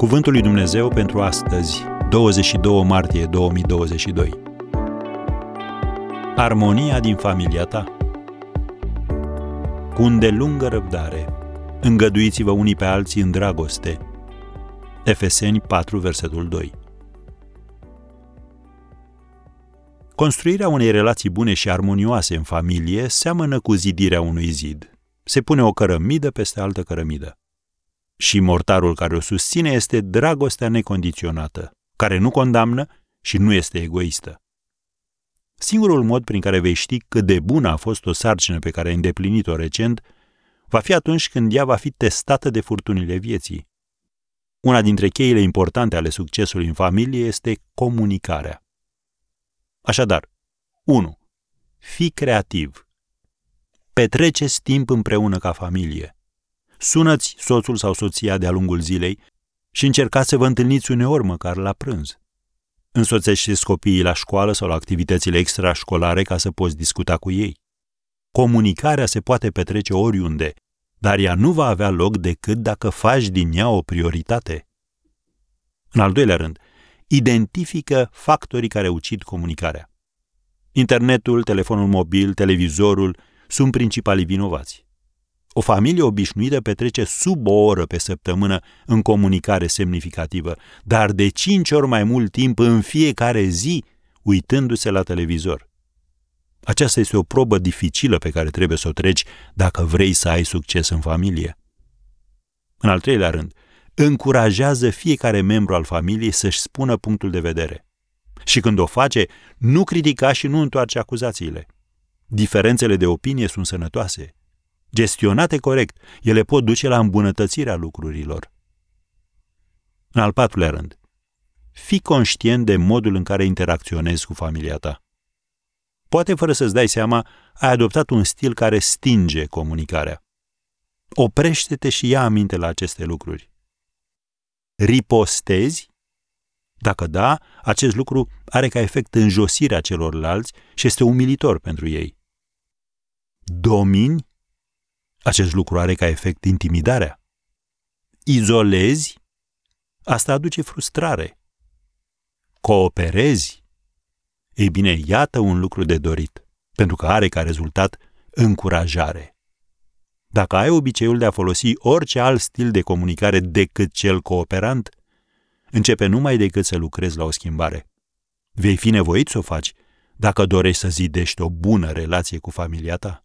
Cuvântul lui Dumnezeu pentru astăzi, 22 martie 2022. Armonia din familia ta. Cu îndelungă răbdare, îngăduiți-vă unii pe alții în dragoste. Efeseni 4, versetul 2. Construirea unei relații bune și armonioase în familie seamănă cu zidirea unui zid. Se pune o cărămidă peste altă cărămidă. Și mortarul care o susține este dragostea necondiționată, care nu condamnă și nu este egoistă. Singurul mod prin care vei ști cât de bună a fost o sarcină pe care ai îndeplinit-o recent va fi atunci când ea va fi testată de furtunile vieții. Una dintre cheile importante ale succesului în familie este comunicarea. Așadar, 1. Fii creativ. Petreceți timp împreună ca familie. Sună-ți soțul sau soția de-a lungul zilei și încercați să vă întâlniți uneori măcar la prânz. Însoțește copiii la școală sau la activitățile extrașcolare ca să poți discuta cu ei. Comunicarea se poate petrece oriunde, dar ea nu va avea loc decât dacă faci din ea o prioritate. În al doilea rând, identifică factorii care ucid comunicarea. Internetul, telefonul mobil, televizorul sunt principalii vinovați. O familie obișnuită petrece sub o oră pe săptămână în comunicare semnificativă, dar de cinci ori mai mult timp în fiecare zi uitându-se la televizor. Aceasta este o probă dificilă pe care trebuie să o treci dacă vrei să ai succes în familie. În al treilea rând, încurajează fiecare membru al familiei să-și spună punctul de vedere. Și când o face, nu critica și nu întoarce acuzațiile. Diferențele de opinie sunt sănătoase. Gestionate corect, ele pot duce la îmbunătățirea lucrurilor. În al patrulea rând, fii conștient de modul în care interacționezi cu familia ta. Poate fără să-ți dai seama, ai adoptat un stil care stinge comunicarea. Oprește-te și ia aminte la aceste lucruri. Ripostezi? Dacă da, acest lucru are ca efect înjosirea celorlalți și este umilitor pentru ei. Domini? Acest lucru are ca efect intimidarea. Izolezi? Asta aduce frustrare. Cooperezi? Ei bine, iată un lucru de dorit, pentru că are ca rezultat încurajare. Dacă ai obiceiul de a folosi orice alt stil de comunicare decât cel cooperant, începe numai decât să lucrezi la o schimbare. Vei fi nevoit să o faci dacă dorești să zidești o bună relație cu familia ta.